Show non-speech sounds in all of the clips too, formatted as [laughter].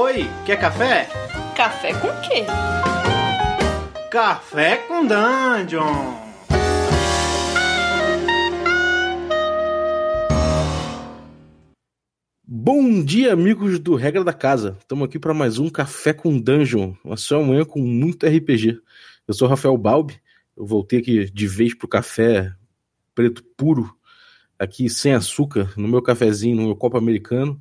Oi, quer café? Café com quê? Café com Dungeon! Bom dia, amigos do Regra da Casa. Estamos aqui para mais um Café com Dungeon, uma sua manhã com muito RPG. Eu sou Rafael Balbi, eu voltei aqui de vez pro café preto puro, aqui sem açúcar, no meu cafezinho, no meu copo americano.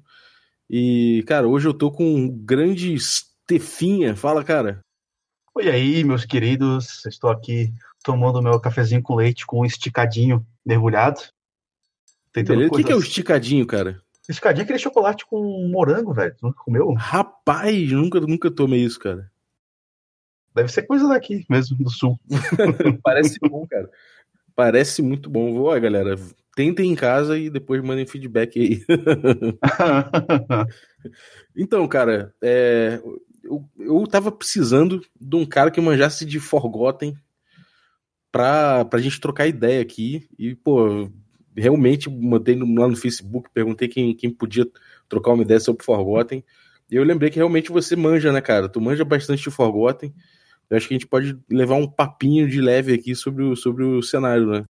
E, cara, hoje eu tô com um grande Stefinha. Fala, cara. Oi aí, meus queridos. Estou aqui tomando meu cafezinho com leite com um esticadinho mergulhado. Beleza. O que, que é o esticadinho, cara? Esticadinho é aquele chocolate com morango, velho. Tu nunca comeu? Rapaz, nunca, nunca tomei isso, cara. Deve ser coisa daqui mesmo, do sul. [laughs] Parece bom, cara. Parece muito bom. Olha, galera, tentem em casa e depois mandem feedback aí. [laughs] então, cara, é, eu, eu tava precisando de um cara que manjasse de Forgotten pra, pra gente trocar ideia aqui. E, pô, realmente mandei lá no Facebook, perguntei quem, quem podia trocar uma ideia sobre Forgotten. E eu lembrei que realmente você manja, né, cara? Tu manja bastante de Forgotten. Eu acho que a gente pode levar um papinho de leve aqui sobre o, sobre o cenário, né?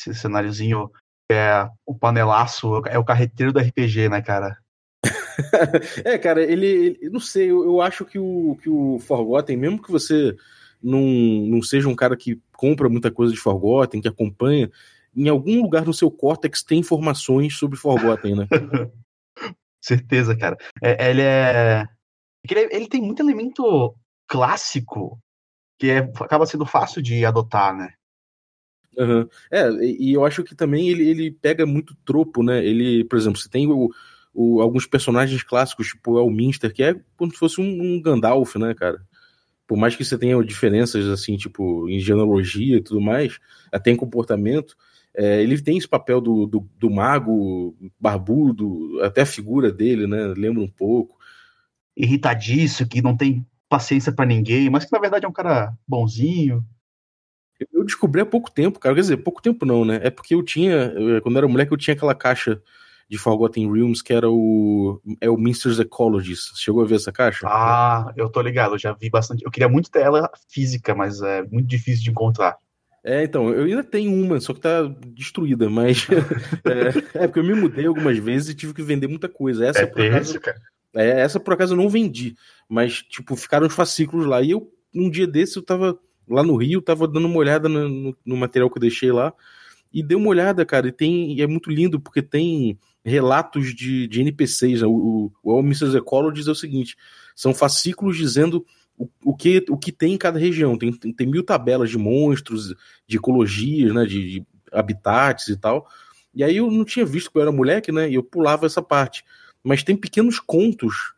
Esse cenáriozinho é o panelaço, é o carreteiro do RPG, né, cara? [laughs] é, cara, ele, ele não sei, eu, eu, acho que o, que o Forgotten, mesmo que você não, não seja um cara que compra muita coisa de Forgotten, que acompanha, em algum lugar no seu córtex tem informações sobre Forgotten, né? [laughs] Certeza, cara. É, ele é. Ele, ele tem muito elemento clássico que é, acaba sendo fácil de adotar, né? Uhum. É, e eu acho que também ele, ele pega muito tropo, né? Ele, por exemplo, você tem o, o, alguns personagens clássicos, tipo o Elminster, que é como se fosse um, um, Gandalf, né, cara? Por mais que você tenha diferenças, assim, tipo, em genealogia e tudo mais, até em comportamento, é, ele tem esse papel do, do, do, mago barbudo, até a figura dele, né? Lembra um pouco. Irritadiço, que não tem paciência para ninguém, mas que na verdade é um cara bonzinho. Eu descobri há pouco tempo, cara. Quer dizer, pouco tempo não, né? É porque eu tinha, quando eu era moleque, eu tinha aquela caixa de Forgotten Realms que era o é o Minster's Ecologies. Chegou a ver essa caixa? Ah, eu tô ligado, eu já vi bastante. Eu queria muito ter ela física, mas é muito difícil de encontrar. É, então, eu ainda tenho uma, só que tá destruída, mas [laughs] é, é, porque eu me mudei algumas vezes e tive que vender muita coisa. Essa é por acaso, cara. É, essa por acaso eu não vendi, mas tipo, ficaram os fascículos lá e eu um dia desse eu tava lá no Rio, tava dando uma olhada no, no, no material que eu deixei lá, e dei uma olhada, cara, e tem. E é muito lindo, porque tem relatos de, de NPCs. Né? O, o, o Mrs. É o seguinte: são fascículos dizendo o, o, que, o que tem em cada região. Tem, tem, tem mil tabelas de monstros, de ecologias, né? De, de, habitats e tal. E aí eu não tinha visto que eu era moleque, né? E eu pulava essa parte. Mas tem pequenos contos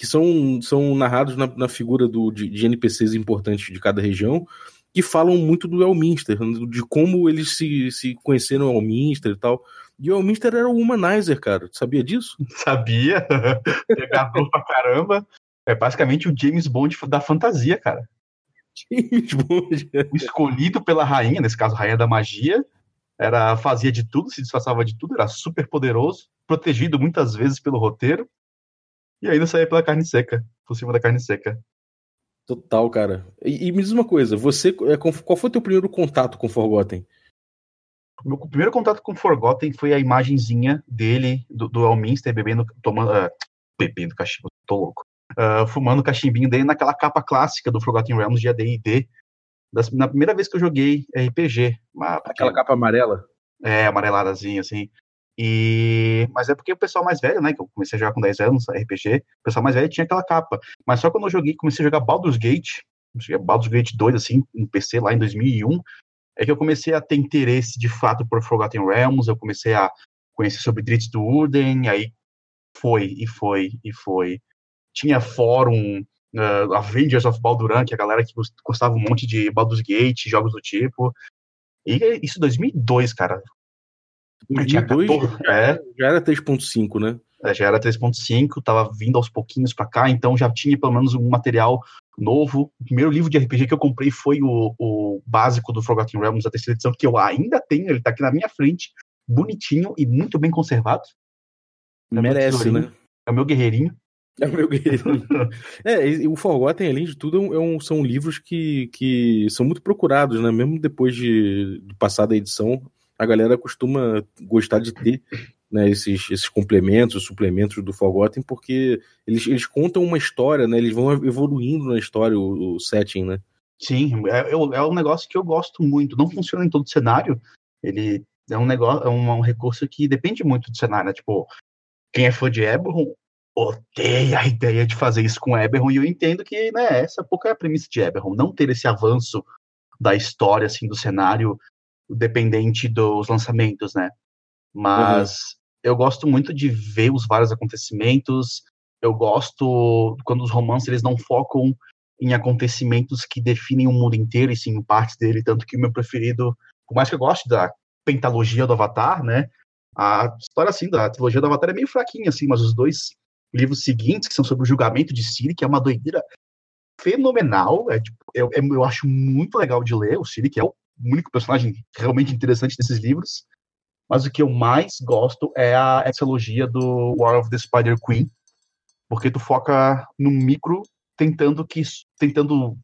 que são, são narrados na, na figura do, de, de, NPCs importantes de cada região, que falam muito do Elminster, de como eles se, se conheceram Elminster e tal. E o Elminster era o Humanizer, cara. Sabia disso? [laughs] Sabia. [laughs] Pegador pra caramba. É basicamente o James Bond da fantasia, cara. James Bond. O escolhido pela rainha, nesse caso, rainha da magia, era fazia de tudo, se disfarçava de tudo, era super poderoso, protegido muitas vezes pelo roteiro, e ainda saía pela carne seca, por cima da carne seca. Total, cara. E, e me diz uma coisa, você, é, qual foi o teu primeiro contato com Forgotten? Meu primeiro contato com Forgotten foi a imagenzinha dele, do, do Elminster, bebendo, tomando, uh, bebendo cachimbo, tô louco, uh, fumando cachimbinho dele naquela capa clássica do Forgotten Realms de AD&D, na primeira vez que eu joguei RPG. Aquela capa amarela? É, amareladazinha, assim. E... Mas é porque o pessoal mais velho, né? Que eu comecei a jogar com 10 anos, RPG, o pessoal mais velho tinha aquela capa. Mas só quando eu joguei, comecei a jogar Baldur's Gate, Baldur's Gate 2, assim, no PC lá em 2001, é que eu comecei a ter interesse de fato por Forgotten Realms, eu comecei a conhecer sobre Dritz do Urden, aí foi, e foi, e foi. Tinha fórum, uh, Avengers of Balduran, que é a galera que gostava um monte de Baldur's Gate, jogos do tipo. E isso 2002, cara. 2002 já, é, já era 3.5, né? É, já era 3.5, tava vindo aos pouquinhos para cá, então já tinha pelo menos um material novo. O primeiro livro de RPG que eu comprei foi o, o básico do Forgotten Realms, da terceira edição, que eu ainda tenho, ele tá aqui na minha frente, bonitinho e muito bem conservado. É Merece, né? É o meu guerreirinho. É o meu guerreirinho. [laughs] é, o Forgotten, além de tudo, é um, é são livros que, que são muito procurados, né? Mesmo depois de, de passar da edição, a galera costuma gostar de ter né, esses, esses complementos, suplementos do Forgotten, porque eles, eles contam uma história, né? Eles vão evoluindo na história, o, o setting, né? Sim, é, é um negócio que eu gosto muito. Não funciona em todo cenário. Ele é um negócio, é um, um recurso que depende muito do cenário, né? Tipo, quem é fã de Eberron odeia a ideia de fazer isso com Eberron, e eu entendo que né, essa pouco é a premissa de Eberron, não ter esse avanço da história, assim, do cenário, dependente dos lançamentos, né? Mas uhum. eu gosto muito de ver os vários acontecimentos, eu gosto quando os romances eles não focam em acontecimentos que definem o mundo inteiro, e sim partes dele, tanto que o meu preferido, por mais que eu goste da pentalogia do Avatar, né? A história, assim, da trilogia do Avatar é meio fraquinha, assim, mas os dois livros seguintes, que são sobre o julgamento de Siri, que é uma doideira fenomenal, é, tipo, eu, é, eu acho muito legal de ler, o Siri, que é o único personagem realmente interessante desses livros, mas o que eu mais gosto é a exologia do War of the Spider Queen, porque tu foca no micro tentando que tentando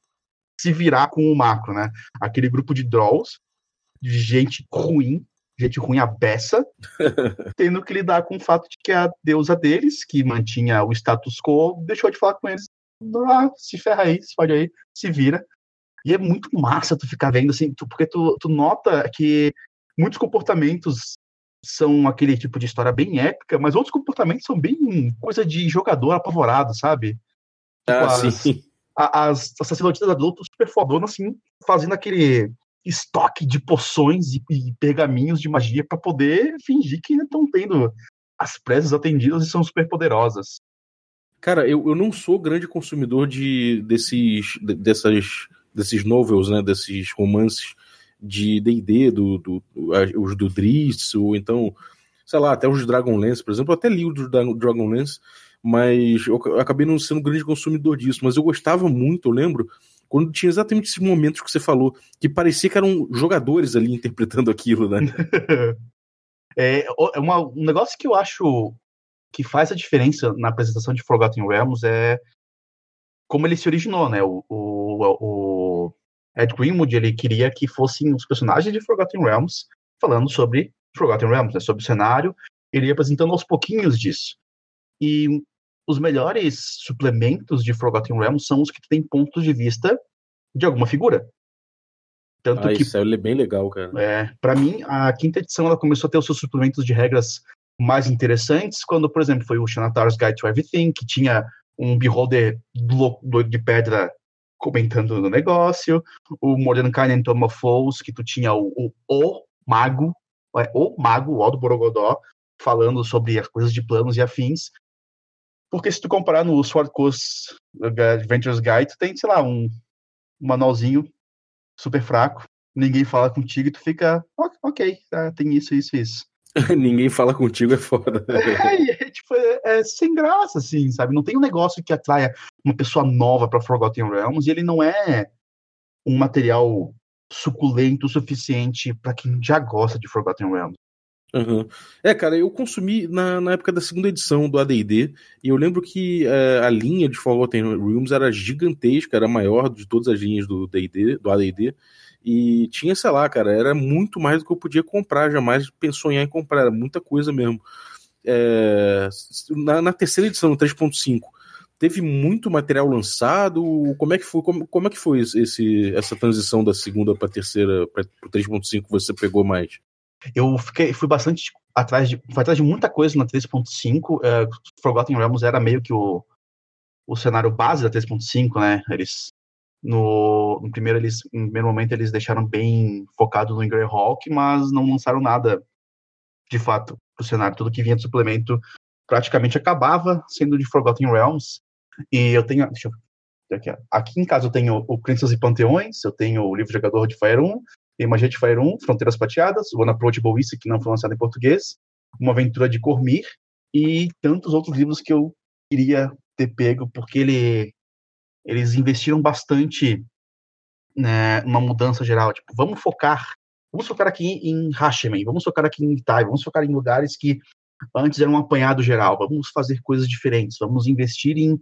se virar com o macro, né? Aquele grupo de Drolls, de gente ruim, gente ruim a beça, [laughs] tendo que lidar com o fato de que a deusa deles, que mantinha o status quo, deixou de falar com eles. Ah, se ferra aí, se aí, se vira. E é muito massa tu ficar vendo, assim, tu, porque tu, tu nota que muitos comportamentos são aquele tipo de história bem épica, mas outros comportamentos são bem coisa de jogador apavorado, sabe? Ah, tipo, as, sim. As, as sacerdotisas adultas super fodonas, assim, fazendo aquele estoque de poções e, e pergaminhos de magia para poder fingir que estão tendo as preces atendidas e são super poderosas. Cara, eu, eu não sou grande consumidor de desses dessas desses novels, né, desses romances de D&D, do, do, os do Drizzt, ou então, sei lá, até os Dragonlance, por exemplo, eu até li o Dragonlance, mas eu acabei não sendo grande consumidor disso, mas eu gostava muito, eu lembro, quando tinha exatamente esses momentos que você falou, que parecia que eram jogadores ali [laughs] interpretando aquilo, né? [laughs] é, é uma, um negócio que eu acho que faz a diferença na apresentação de Forgotten Realms é como ele se originou, né? O, o, o Ed Greenwood, ele queria que fossem os personagens de Forgotten Realms falando sobre Forgotten Realms, né? sobre o cenário, ele ia apresentando aos pouquinhos disso. E os melhores suplementos de Forgotten Realms são os que têm pontos de vista de alguma figura. Tanto ah, que, isso é bem legal, cara. É, para mim, a quinta edição ela começou a ter os seus suplementos de regras mais interessantes, quando, por exemplo, foi o Xanatar's Guide to Everything, que tinha um beholder doido de pedra comentando no negócio, o Tome of Foes, que tu tinha o, o, o mago, é, o mago, o Aldo Borogodó, falando sobre as coisas de planos e afins, porque se tu comparar no Sword Coast Adventures Guide, tu tem, sei lá, um, um manualzinho super fraco, ninguém fala contigo e tu fica, ok, tá, tem isso, isso, isso. [laughs] ninguém fala contigo é foda. [laughs] É, é, sem graça, assim, sabe? Não tem um negócio que atraia uma pessoa nova para Forgotten Realms e ele não é um material suculento o suficiente para quem já gosta de Forgotten Realms. Uhum. É, cara, eu consumi na, na época da segunda edição do AD&D e eu lembro que é, a linha de Forgotten Realms era gigantesca, era maior de todas as linhas do D&D, do AD&D e tinha, sei lá, cara, era muito mais do que eu podia comprar, jamais pensou em comprar, era muita coisa mesmo. É, na, na, terceira edição, no 3.5, teve muito material lançado. Como é que foi, como, como é que foi esse, essa transição da segunda para terceira, para o 3.5 você pegou mais? Eu fiquei, fui bastante atrás de, fui atrás de muita coisa na 3.5. É, Forgotten Realms era meio que o, o cenário base da 3.5, né? Eles no, no, primeiro eles, no primeiro momento eles deixaram bem focado no Greyhawk, mas não lançaram nada de fato pro cenário. Tudo que vinha de suplemento praticamente acabava sendo de Forgotten Realms. E eu tenho, deixa eu aqui, aqui em casa eu tenho o Crenças e Panteões, eu tenho o livro Jogador de Fire 1, tem Magia de Fire 1, Fronteiras Prateadas, o Unapproachable Issa, que não foi lançado em português, Uma Aventura de Cormir, e tantos outros livros que eu queria ter pego, porque ele, eles investiram bastante né, numa mudança geral. Tipo, vamos focar, vamos focar aqui em Hashemen, vamos focar aqui em Itai, vamos focar em lugares que Antes era um apanhado geral, vamos fazer coisas diferentes, vamos investir em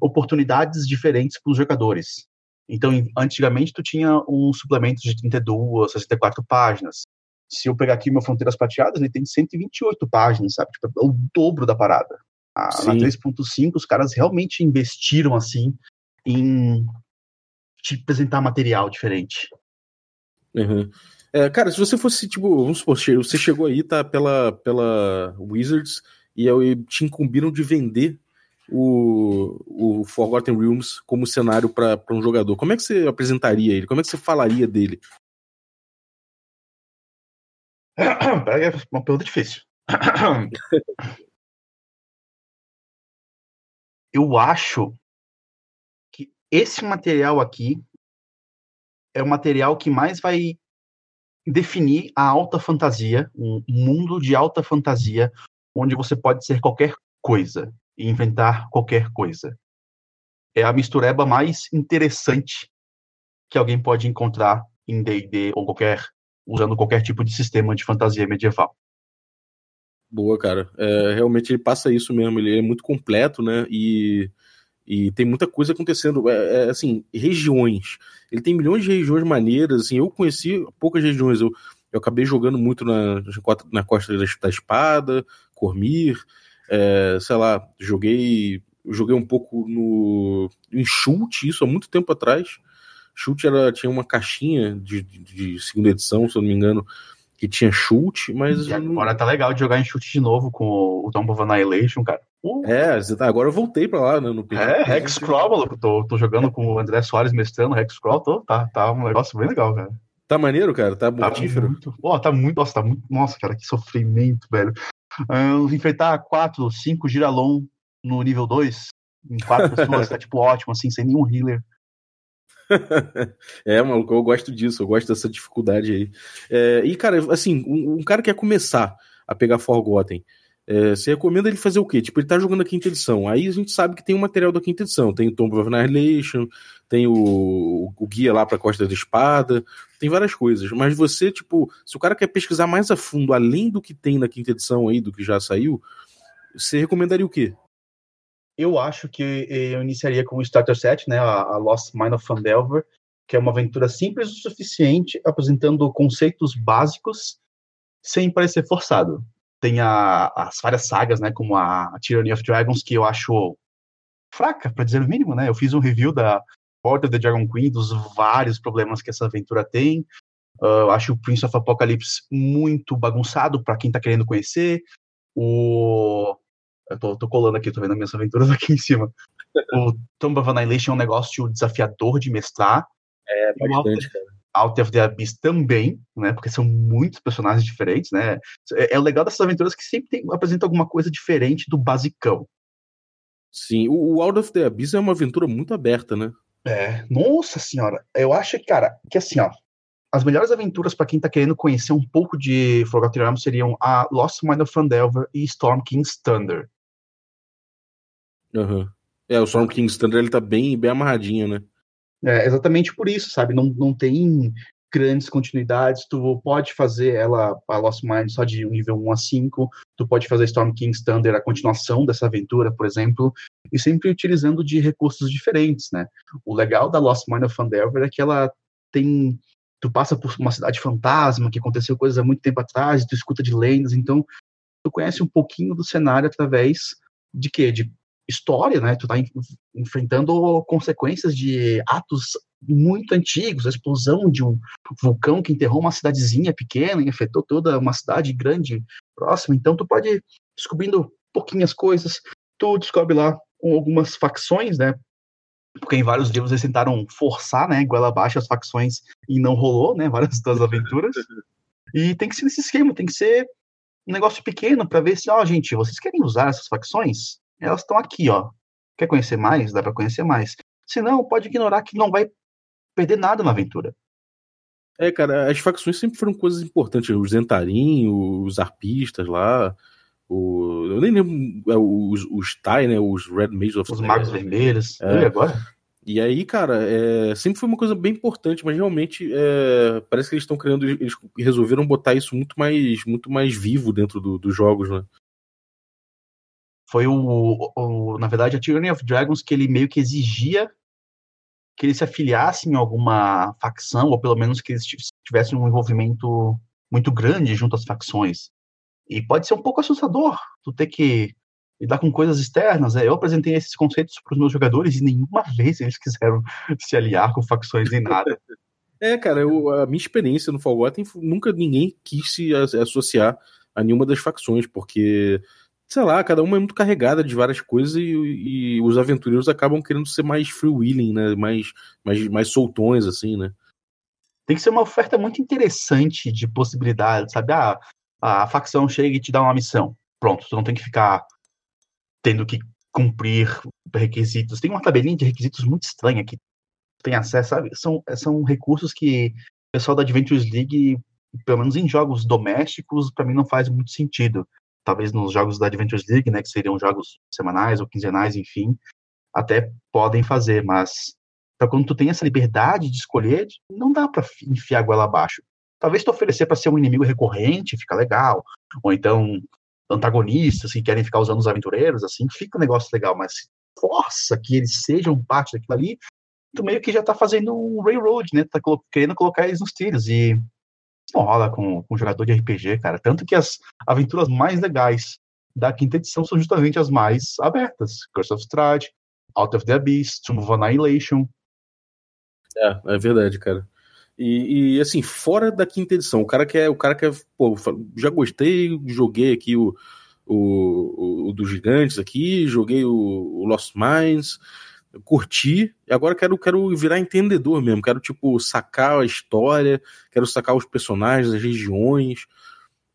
oportunidades diferentes para os jogadores. Então, antigamente, tu tinha um suplemento de 32, 64 páginas. Se eu pegar aqui meu Fronteiras Prateadas, ele tem 128 páginas, sabe? Tipo, é o dobro da parada. A, na 3.5, os caras realmente investiram, assim, em te apresentar material diferente. Uhum. É, cara, se você fosse, tipo, vamos supor, você chegou aí, tá, pela, pela Wizards, e aí te incumbiram de vender o, o Forgotten Realms como cenário para um jogador. Como é que você apresentaria ele? Como é que você falaria dele? [coughs] É uma pergunta difícil. [coughs] Eu acho que esse material aqui é o material que mais vai definir a alta fantasia, um mundo de alta fantasia, onde você pode ser qualquer coisa e inventar qualquer coisa. É a mistureba mais interessante que alguém pode encontrar em D&D ou qualquer usando qualquer tipo de sistema de fantasia medieval. Boa, cara. É, realmente ele passa isso mesmo. Ele é muito completo, né? E, e tem muita coisa acontecendo. É, é, assim, regiões. Ele tem milhões de regiões maneiras. Assim, eu conheci poucas regiões. Eu, eu acabei jogando muito na, na Costa da Espada, Cormir. É, sei lá, joguei joguei um pouco no em chute, isso há muito tempo atrás. Chute era, tinha uma caixinha de, de, de segunda edição, se eu não me engano, que tinha chute, mas. E agora tá legal de jogar em chute de novo com o Tomb of Annihilation, cara. Uh. É, tá, agora eu voltei pra lá, né? No é, Hexcrawl, maluco. Tô, tô jogando com o André Soares mestrando Hexcrawl, tô, tá, tá um negócio bem legal, cara. Tá maneiro, cara? Tá mortífero? Tá muito, oh, tá muito, nossa, tá muito, nossa, cara, que sofrimento, velho. Uh, enfrentar 4, 5 Giralon no nível 2, em 4 [laughs] pessoas, tá tipo ótimo, assim, sem nenhum healer. É, maluco, eu gosto disso, eu gosto dessa dificuldade aí. É, e, cara, assim, um, um, cara quer começar a pegar Forgotten. É, você recomenda ele fazer o quê? Tipo, ele tá jogando a quinta edição. Aí a gente sabe que tem o material da quinta edição. Tem o Tomb of Annihilation, tem o, o guia lá pra Costa da Espada, tem várias coisas. Mas você, tipo, se o cara quer pesquisar mais a fundo, além do que tem na quinta edição aí, do que já saiu, você recomendaria o quê? Eu acho que eu iniciaria com o Starter Set, né, a, Lost Mine of Fandelver, que é uma aventura simples o suficiente, apresentando conceitos básicos sem parecer forçado. Tem a, as várias sagas, né, como a Tyranny of Dragons, que eu acho fraca, para dizer o mínimo, né? Eu fiz um review da Order of the Dragon Queen, dos vários problemas que essa aventura tem. Uh, eu acho o Prince of Apocalypse muito bagunçado para quem tá querendo conhecer. O eu tô, tô colando aqui, tô vendo as minhas aventuras [laughs] aqui em cima. o Tomb of Annihilation é um negócio desafiador de mestrar. É, bastante, cara. Out of the Abyss também, né? Porque são muitos personagens diferentes, né? É, é o legal dessas aventuras que sempre tem, apresenta alguma coisa diferente do basicão. Sim, o, o Out of the Abyss é uma aventura muito aberta, né? É, nossa senhora, eu acho, cara, que assim, ó, as melhores aventuras para quem tá querendo conhecer um pouco de Forgotten Realms seriam a Lost Mine of Fandelver e Storm King's Thunder. Uhum. É, o Storm King's Thunder ele tá bem, bem amarradinho, né? É, exatamente por isso, sabe? Não, não tem grandes continuidades, tu pode fazer ela, a Lost Mine, só de nível 1 a 5, tu pode fazer Storm King's Thunder, a continuação dessa aventura, por exemplo, e sempre utilizando de recursos diferentes, né? O legal da Lost Mine of Fandelver é que ela tem tu passa por uma cidade fantasma, que aconteceu coisas há muito tempo atrás, tu escuta de lendas, então tu conhece um pouquinho do cenário através de quê? De história, né? Tu tá enfrentando consequências de atos muito antigos, a explosão de um vulcão que enterrou uma cidadezinha pequena e afetou toda uma cidade grande próxima, então tu pode descobrindo pouquinhas coisas, tu descobre lá algumas facções, né? Porque em vários livros eles tentaram forçar, né, goela abaixo as facções e não rolou, né, várias das aventuras. [laughs] E tem que ser nesse esquema, tem que ser um negócio pequeno para ver se, ó, gente, vocês querem usar essas facções? Elas estão aqui, ó. Quer conhecer mais? Dá para conhecer mais. Se não, pode ignorar que não vai perder nada na aventura. É, cara, as facções sempre foram coisas importantes. Os Zentarim, os arpistas lá, o, eu nem lembro é, os, os Tai, né? Os Red Mages of Os Magos Vermelhos. É. E agora? E aí, cara, é, sempre foi uma coisa bem importante, mas realmente é, parece que eles estão criando, eles resolveram botar isso muito mais, muito mais vivo dentro do, dos jogos, né? foi o, o, na verdade, a Tyranny of Dragons que ele meio que exigia que eles se afiliassem em alguma facção, ou pelo menos que eles tivessem um envolvimento muito grande junto às facções. E pode ser um pouco assustador tu ter que lidar com coisas externas. Né? Eu apresentei esses conceitos para os meus jogadores e nenhuma [laughs] vez eles quiseram se aliar com facções nem nada. [laughs] É, cara, eu, a minha experiência no Forgotten, nunca ninguém quis se associar a nenhuma das facções, porque, sei lá, cada uma é muito carregada de várias coisas e, e os aventureiros acabam querendo ser mais freewheeling, né? Mais, mais, mais soltões, assim, né? Tem que ser uma oferta muito interessante de possibilidades, sabe? Ah, a facção chega e te dá uma missão. Pronto, tu não tem que ficar tendo que cumprir requisitos. Tem uma tabelinha de requisitos muito estranha que tem acesso, sabe? São, são recursos que o pessoal da Adventures League, pelo menos em jogos domésticos, para mim não faz muito sentido. Talvez nos jogos da Adventures League, né, que seriam jogos semanais ou quinzenais, enfim, até podem fazer, mas para quando tu tem essa liberdade de escolher, não dá para enfiar a goela abaixo. Talvez tu oferecer para ser um inimigo recorrente, fica legal, ou então antagonistas que querem ficar usando os aventureiros, assim, fica um negócio legal, mas força que eles sejam parte daquilo ali, tu meio que já tá fazendo um railroad, né? Tá querendo colocar eles nos trilhos. E não rola com, com jogador de RPG, cara. Tanto que as aventuras mais legais da quinta edição são justamente as mais abertas. Curse of Strahd, Out of the Abyss, Tomb of Annihilation. É, é verdade, cara. E, e, assim, fora da quinta edição, o cara quer, o cara quer, pô, já gostei, joguei aqui o, o, o dos gigantes aqui, joguei o, o Lost Minds, curti, e agora quero, quero virar entendedor mesmo, quero, tipo, sacar a história, quero sacar os personagens, as regiões.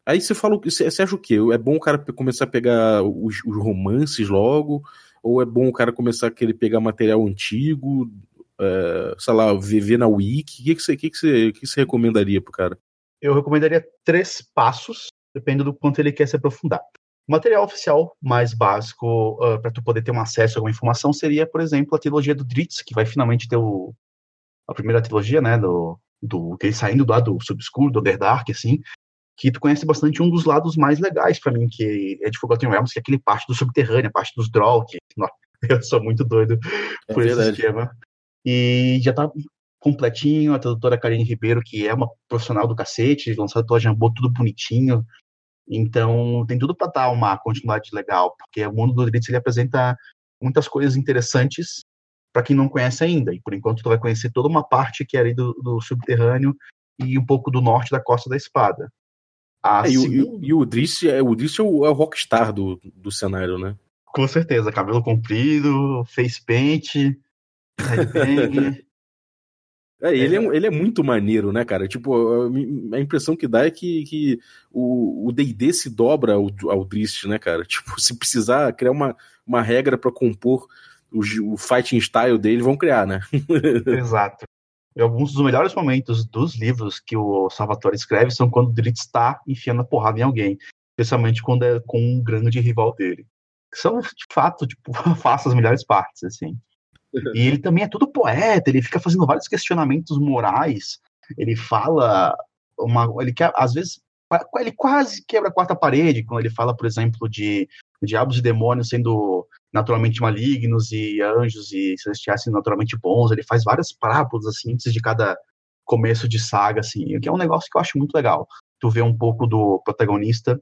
Aí você fala, você acha o quê? É bom o cara começar a pegar os, os romances logo? Ou é bom o cara começar a querer pegar material antigo, é, sei lá, viver na Wiki? O que, que, você, que, que, você, que você recomendaria pro cara? Eu recomendaria três passos, dependendo do quanto ele quer se aprofundar. O material oficial mais básico uh, ah, para tu poder ter um acesso a alguma informação seria, por exemplo, a trilogia do Dritz, que vai finalmente ter o, a primeira trilogia, né, do, do que ele saindo do lado subscuro, do Underdark, assim, que tu conhece bastante um dos lados mais legais para mim, que é de Forgotten Realms, que é aquele parte do subterrâneo, a parte dos Droll, que [laughs] eu sou muito doido é por verdade. esse esquema. E já tá completinho, a tradutora Karine Ribeiro, que é uma profissional do cacete, lançado pela Jambô, tudo bonitinho, então, tem tudo para dar uma continuidade legal, porque o mundo do Dritz ele apresenta muitas coisas interessantes para quem não conhece ainda. E por enquanto tu vai conhecer toda uma parte que é ali do, do subterrâneo e um pouco do norte da Costa da Espada. É, e, o, e o Dritz é o, é o, é o rockstar do, do cenário, né? Com certeza, cabelo comprido, face paint, headbang. [laughs] É, ele é, ele é muito maneiro, né, cara? Tipo, a, impressão que dá é que, que o D&D se dobra ao, ao Drist, né, cara? [laughs] Tipo, se precisar criar uma, uma regra para compor o, o fighting style dele, vão criar, né? [laughs] Exato. E alguns dos melhores momentos dos livros que o Salvatore escreve são quando o Dritz está enfiando a porrada em alguém, especialmente quando é com um grande rival dele. São, de fato, tipo, faça as melhores partes, assim. E ele também é todo poeta, ele fica fazendo vários questionamentos morais. Ele fala uma, ele quer, às vezes, ele quase quebra a quarta parede quando ele fala, por exemplo, de diabos e demônios sendo naturalmente malignos e anjos e celestiais sendo naturalmente bons. Ele faz várias parábolas assim antes de cada começo de saga, assim, que é um negócio que eu acho muito legal. Tu vê um pouco do protagonista,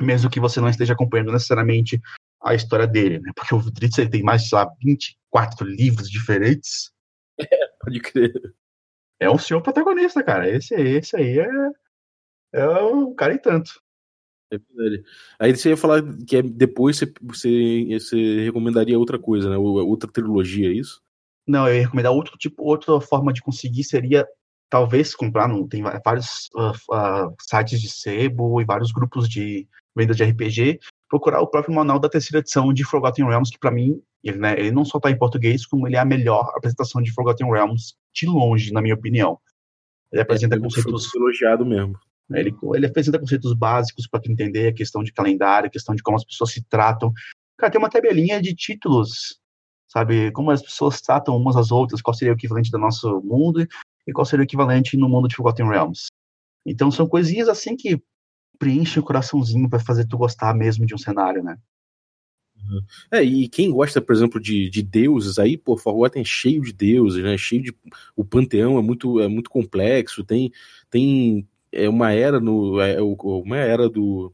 mesmo que você não esteja acompanhando necessariamente a história dele, né? Porque o ele tem mais, sei lá, 24 livros diferentes. É, [laughs] pode crer. É um senhor protagonista, cara. Esse, esse aí é, é um cara e tanto. É verdade. Aí você ia falar que é, depois você, você, você recomendaria outra coisa, né? Outra trilogia, é isso? Não, eu ia recomendar outro tipo, outra forma de conseguir seria talvez comprar, no, tem vários uh, uh, sites de sebo e vários grupos de venda de RPG, procurar o próprio manual da terceira edição de Forgotten Realms, que para mim, ele, né, ele não só está em português, como ele é a melhor apresentação de Forgotten Realms de longe, na minha opinião. Ele apresenta é, conceitos. elogiado mesmo. Ele, ele apresenta conceitos básicos para entender a questão de calendário, a questão de como as pessoas se tratam. Cara, tem uma tabelinha de títulos, sabe? Como as pessoas tratam umas às outras, qual seria o equivalente do nosso mundo e qual seria o equivalente no mundo de Forgotten Realms. Então são coisinhas assim que preenche o coraçãozinho para fazer tu gostar mesmo de um cenário, né? É, e quem gosta, por exemplo, de, de deuses, aí, pô, Forgotten é cheio de deuses, né? Cheio de. O panteão é muito, é muito complexo, tem, tem é uma era no. É, uma era do.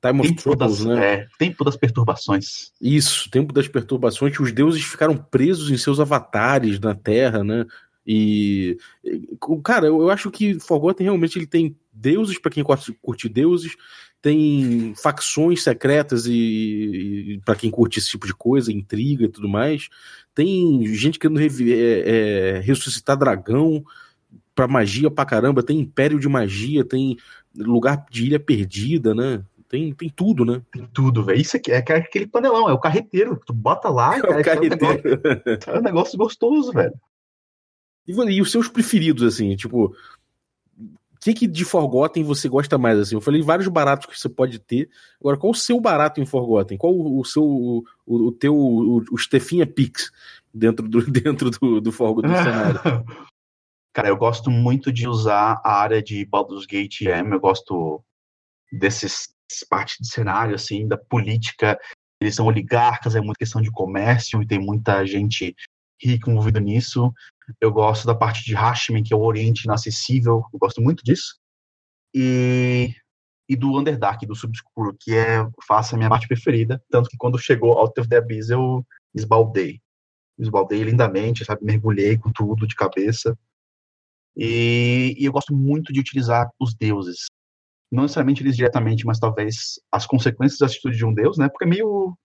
Time of tempo Troubles, das, né? É, tempo das perturbações. Isso, tempo das perturbações, que os deuses ficaram presos em seus avatares na Terra, né? E, cara, eu, eu acho que Forgotten realmente ele tem deuses para quem curte, curte deuses, tem facções secretas e, e para quem curte esse tipo de coisa, intriga e tudo mais. Tem gente querendo é, é, ressuscitar dragão para magia pra caramba, tem império de magia, tem lugar de ilha perdida, né? Tem, tem tudo, né? Tem tudo, velho. Isso aqui é aquele panelão, é o carreteiro. Tu bota lá, [laughs] é cara, o carreteiro. É um, negócio, é um negócio gostoso, velho. E, e os seus preferidos, assim, tipo, que, que de Forgotten você gosta mais, assim? Eu falei vários baratos que você pode ter. Agora, qual o seu barato em Forgotten? Qual o, o seu, o, o, teu, o, o Stefinha Pix dentro do, [laughs] dentro do, do Forgotten do cenário? [laughs] Cara, eu gosto muito de usar a área de Baldur's Gate M, eu gosto desses parte de cenário, assim, da política. Eles são oligarcas, é muita questão de comércio e tem muita gente rica envolvida nisso. Eu gosto da parte de Hashman, que é o Oriente Inacessível, eu gosto muito disso. E, e do Underdark, do Subscuro, que é, faça a minha parte preferida, tanto que quando chegou Out of the Abyss eu esbaldei. Esbaldei lindamente, sabe, mergulhei com tudo de cabeça. E, e eu gosto muito de utilizar os deuses. Não necessariamente eles diretamente, mas talvez as consequências da atitude de um deus, né? Porque é meio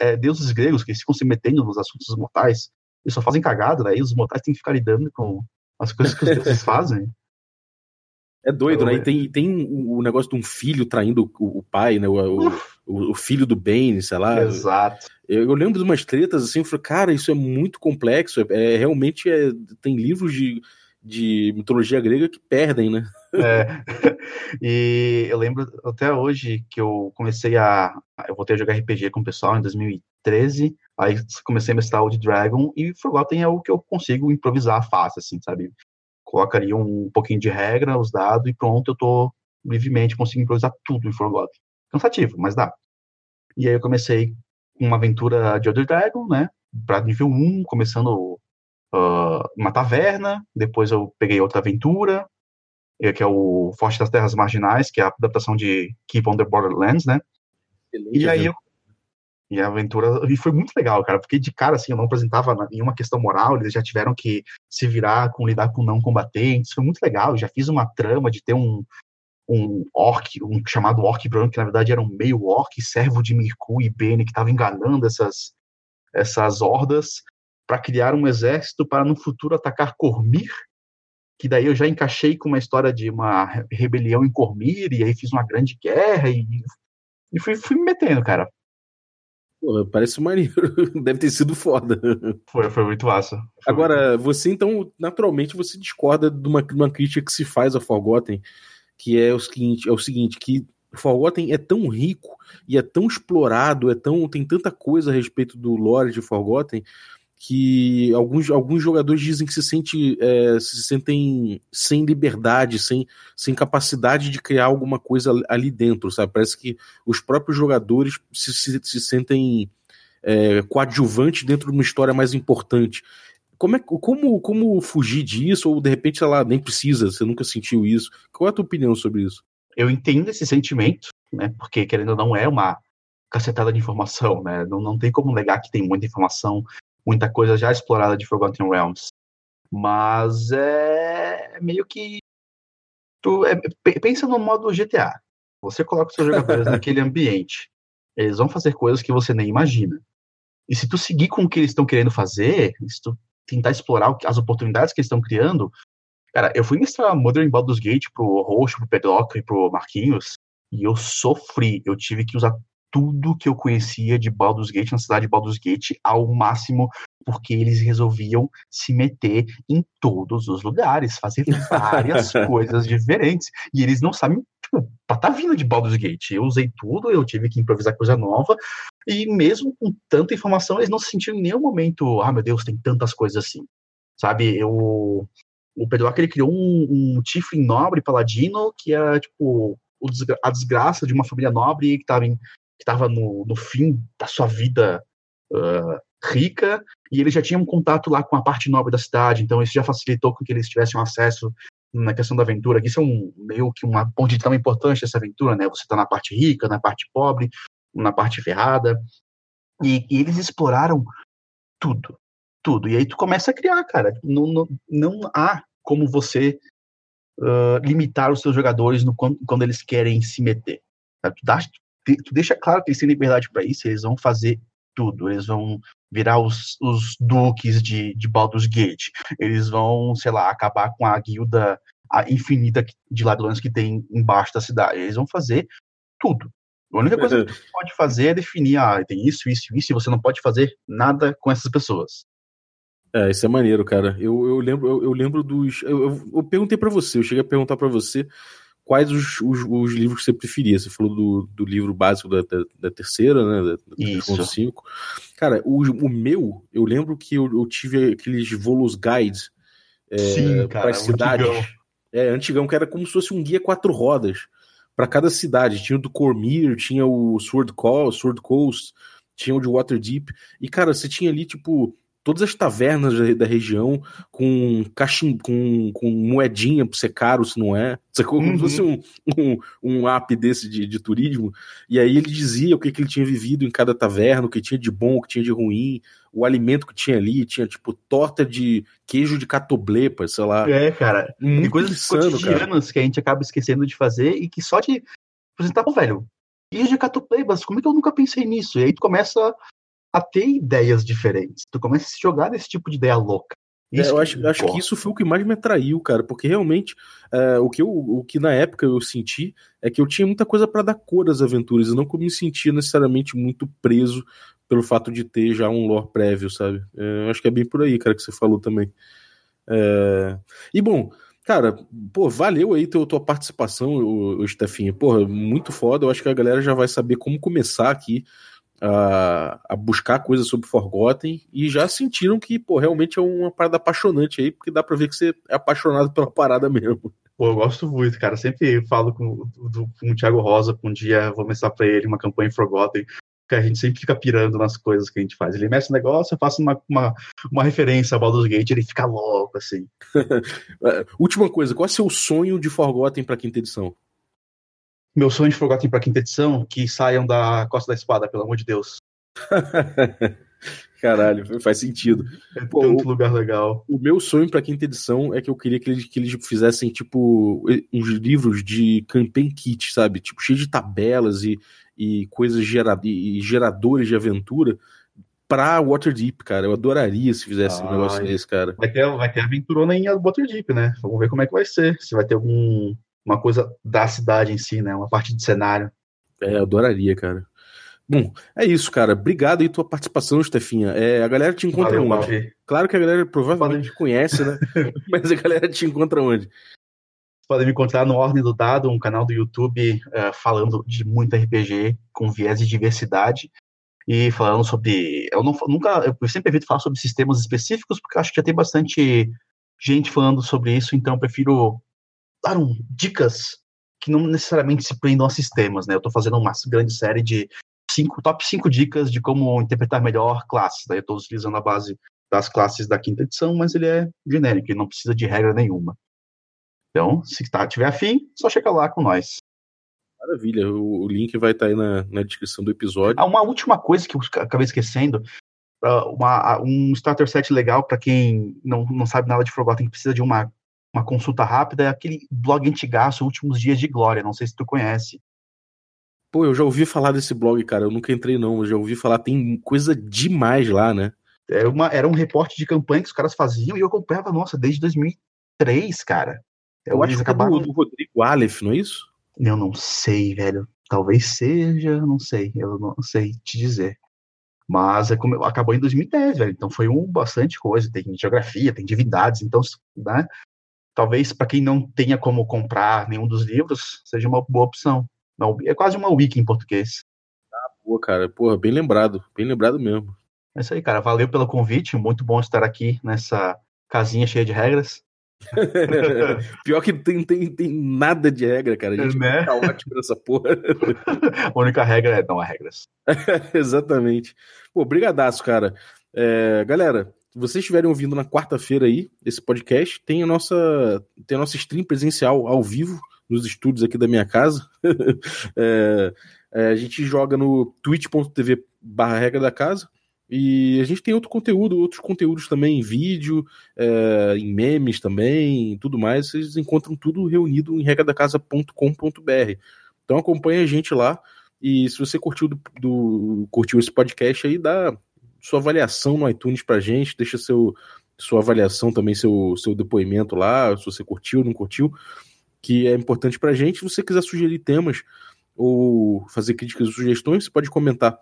é, deuses gregos que ficam se metendo nos assuntos mortais e só fazem cagada, né? E os mortais têm que ficar lidando com as coisas que os deuses [laughs] fazem. É doido, né? E tem, tem o negócio de um filho traindo o, o pai, né? O, o, o, filho do Bane, sei lá. Exato. Eu, eu, lembro de umas tretas assim, eu falei, cara, isso é muito complexo. É, é realmente é, tem livros de, de mitologia grega que perdem, né? É. [laughs] [laughs] E eu lembro até hoje que eu comecei a. Eu voltei a jogar RPG com o pessoal em 2013. Aí comecei a mestrar o de Dragon e Forgotten é o que eu consigo improvisar fácil, assim, sabe? Colocaria um pouquinho de regra, os dados e pronto, eu tô livremente, consigo improvisar tudo em Forgotten. Cansativo, mas dá. E aí eu comecei uma aventura de Other Dragon, né? Pra nível 1, começando uh, uma taverna, depois eu peguei outra aventura, eh, que é o Forte das Terras Marginais, que é a adaptação de Keep on the Borderlands, né? E aí eu, e a aventura e foi muito legal, cara. Fiquei de cara assim, eu não apresentava nenhuma questão moral, eles já tiveram que se virar com lidar com não combatentes. Foi muito legal. Eu já fiz uma trama de ter um um orc, um chamado orc branco, que na verdade era um meio orc, servo de Mirku e Bene, que estava enganando essas essas hordas para criar um exército para no futuro atacar Cormir, que daí eu já encaixei com uma história de uma rebelião em Cormir, e aí fiz uma grande guerra, e, e fui, fui me metendo, cara. Pô, parece maneiro. [laughs] Deve ter sido foda. Foi, foi muito massa. Foi Agora, muito... você então, naturalmente, você discorda de uma, de uma crítica que se faz a Forgotten, que é o seguinte, é o seguinte que Forgotten é tão rico e é tão explorado, é tão tem tanta coisa a respeito do lore de Forgotten que alguns, alguns jogadores dizem que se, sente, é, se sentem sem liberdade, sem, sem capacidade de criar alguma coisa ali dentro, sabe? Parece que os próprios jogadores se, se, se sentem é, coadjuvantes dentro de uma história mais importante. Como, é, como, como fugir disso? Ou de repente, sei lá, nem precisa, você nunca sentiu isso? Qual é a tua opinião sobre isso? Eu entendo esse sentimento, né? Porque querendo ou não é uma cacetada de informação, né? Não, não tem como negar que tem muita informação, muita coisa já explorada de Forgotten Realms. Mas é meio que. Tu, é, pensa no modo GTA. Você coloca os seus jogadores [laughs] naquele ambiente. Eles vão fazer coisas que você nem imagina. E se tu seguir com o que eles estão querendo fazer, se tu tentar explorar as oportunidades que eles estão criando. Cara, eu fui mestrar Modern Baldur's Gate pro Roxo, pro Pedroca e pro Marquinhos, e eu sofri. Eu tive que usar tudo que eu conhecia de Baldur's Gate, na cidade de Baldur's Gate, ao máximo, porque eles resolviam se meter em todos os lugares, fazer várias [laughs] coisas diferentes. E eles não sabem, tipo, tá vindo de Baldur's Gate. Eu usei tudo, eu tive que improvisar coisa nova, e mesmo com tanta informação, eles não se sentiram em nenhum momento, ah, meu Deus, tem tantas coisas assim. Sabe, eu. O Pedro ele criou um, um Tiflin nobre paladino que era, tipo, a desgraça de uma família nobre que estava em que estava no, no fim da sua vida uh, rica, e ele já tinha um contato lá com a parte nobre da cidade, então isso já facilitou com que eles tivessem um acesso na questão da aventura, que isso é um, meio que uma ponte tão importante dessa aventura, né? Você está na parte rica, na parte pobre, na parte ferrada, e, e, eles exploraram tudo, tudo. E aí tu começa a criar, cara. Não, não, não há como você uh, limitar os seus jogadores no, quando, quando eles querem se meter. Tu, dá, tu deixa claro que eles têm liberdade para isso, eles vão fazer tudo. Eles vão virar os, os duques de, de Baldur's Gate. Eles vão, sei lá, acabar com a guilda infinita de ladrões que tem embaixo da cidade. Eles vão fazer tudo. A única coisa que você pode fazer é definir, ah, tem isso, isso, isso, e você não pode fazer nada com essas pessoas. É, isso é maneiro, cara. Eu, eu lembro, eu, eu lembro dos. Eu, eu, eu perguntei para você, eu cheguei a perguntar para você quais os, os, os, livros que você preferia. Você falou do, do livro básico da, da, da terceira, né? Da, Isso. 5. Cara, o, o meu, eu lembro que eu, eu tive aqueles Volos Guides é, para cidades. Antigão. É, antigão, que era como se fosse um guia quatro rodas para cada cidade. Tinha o do Cormir, tinha o Sword, Call, Sword Coast, tinha o de Waterdeep. E, cara, você tinha ali, tipo, todas as tavernas da, região com caixim, com, com moedinha para ser caro, se não é. Como uhum. se fosse um, um, um app desse de, de turismo. E aí ele dizia o que, que ele tinha vivido em cada taverna, o que tinha de bom, o que tinha de ruim, o alimento que tinha ali, tinha tipo torta de queijo de catoblepa, sei lá. É, cara. Muito e coisas insano, cotidianas cara. que a gente acaba esquecendo de fazer e que só de apresentar, pô, velho, queijo de catoblepas, como é que eu nunca pensei nisso? E aí tu começa a ter ideias diferentes. Tu começa a se jogar nesse tipo de ideia louca. É, eu acho, acho que isso foi o que mais me atraiu, cara, porque realmente é, o, que eu, o que na época eu senti é que eu tinha muita coisa para dar cor às aventuras, e não que eu me sentia necessariamente muito preso pelo fato de ter já um lore prévio, sabe? É, eu acho que é bem por aí, cara, que você falou também. É... E bom, cara, pô, valeu aí tua, tua participação, o, o Stefinho. Porra, muito foda. Eu acho que a galera já vai saber como começar aqui a, a, buscar coisas sobre Forgotten e já sentiram que, pô, realmente é uma parada apaixonante aí, porque dá pra ver que você é apaixonado pela parada mesmo. Pô, eu gosto muito, cara. Sempre falo com, do, com o Thiago Rosa, um dia vou mostrar pra ele uma campanha em Forgotten, que a gente sempre fica pirando nas coisas que a gente faz. Ele mexe o negócio, eu faço uma, uma, uma referência a Baldur's Gate, ele fica louco, assim. [laughs] Última coisa, qual é o seu sonho de Forgotten pra quinta edição? Meu sonho de Forgotten para quinta edição, que saiam da Costa da Espada, pelo amor de Deus. [laughs] Caralho, faz sentido. É Pô, tanto o, lugar legal. O meu sonho para quinta edição é que eu queria que eles, que eles fizessem, tipo, uns livros de campaign kit, sabe? Tipo, cheio de tabelas e, e coisas gera, e geradores de aventura pra Waterdeep, cara. Eu adoraria se fizesse ah, um negócio desse, cara. Vai ter, vai ter aventurona em Waterdeep, né? Vamos ver como é que vai ser. Se vai ter algum uma coisa da cidade em si, né? Uma parte de cenário. É, eu adoraria, cara. Bom, é isso, cara. Obrigado aí tua participação, Stefinha. É, a galera te encontra Valeu, onde? Claro que a galera provavelmente conhece, né? [laughs] Mas a galera te encontra onde? Podem me encontrar no Ordem do Dado, um canal do YouTube uh, falando de muito RPG, com viés de diversidade. E falando sobre. Eu não, nunca. Eu sempre evito falar sobre sistemas específicos, porque acho que já tem bastante gente falando sobre isso, então eu prefiro daram dicas que não necessariamente se prendam a sistemas, né? Eu estou fazendo uma grande série de cinco, top 5 dicas de como interpretar melhor classes. Daí eu estou utilizando a base das classes da quinta edição, mas ele é genérico, ele não precisa de regra nenhuma. Então, se tá, tiver afim, só checa lá com nós. Maravilha, o, o link vai estar tá aí na, na, descrição do episódio. Ah, uma última coisa que eu acabei esquecendo, uma, um starter set legal para quem não, não sabe nada de Forgotten, que precisa de uma uma consulta rápida, é aquele blog antigaço, Últimos Dias de Glória, não sei se tu conhece. Pô, eu já ouvi falar desse blog, cara, eu nunca entrei não, eu já ouvi falar, tem coisa demais lá, né? Era, uma, era um reporte de campanha que os caras faziam e eu acompanhava, nossa, desde 2003, cara. Eu, eu acho que acabaram... é do, do Rodrigo Aleph, não é isso? Eu não sei, velho. Talvez seja, não sei. Eu não sei te dizer. Mas é como, acabou em 2010, velho. Então foi um bastante coisa. Tem geografia, tem divindades. Então, né? Talvez para quem não tenha como comprar nenhum dos livros, seja uma boa opção. É quase uma wiki em português. Ah, boa, cara. Porra, bem lembrado. Bem lembrado mesmo. É isso aí, cara. Valeu pelo convite. Muito bom estar aqui nessa casinha cheia de regras. [laughs] Pior que tem, tem, tem nada de regra, cara. A gente Né? é caótico nessa porra. [laughs] A única regra é não há regras. [laughs] Exatamente. Pô, brigadaço, cara. É, galera, vocês estiverem ouvindo na quarta-feira aí, esse podcast, tem a nossa tem a nossa stream presencial ao vivo nos estúdios aqui da minha casa. [laughs] É, é, a gente joga no twitch.tv barra regra da casa. E a gente tem outro conteúdo, outros conteúdos também em vídeo, é, em memes também, tudo mais. Vocês encontram tudo reunido em regradacasa.com.br. Então acompanha a gente lá. E se você curtiu, do, do- curtiu esse podcast aí, dá sua avaliação no iTunes pra gente, deixa seu, sua avaliação também, seu, seu depoimento lá, se você curtiu, não curtiu, que é importante pra gente. Se você quiser sugerir temas ou fazer críticas ou sugestões, você pode comentar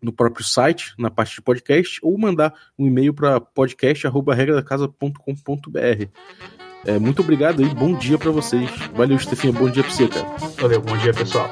no próprio site, na parte de podcast, ou mandar um e-mail para podcast.regradacasa.com.br. É, muito obrigado aí, bom dia pra vocês. Valeu, Stefinha, bom dia pra você, cara. Valeu, bom dia, pessoal.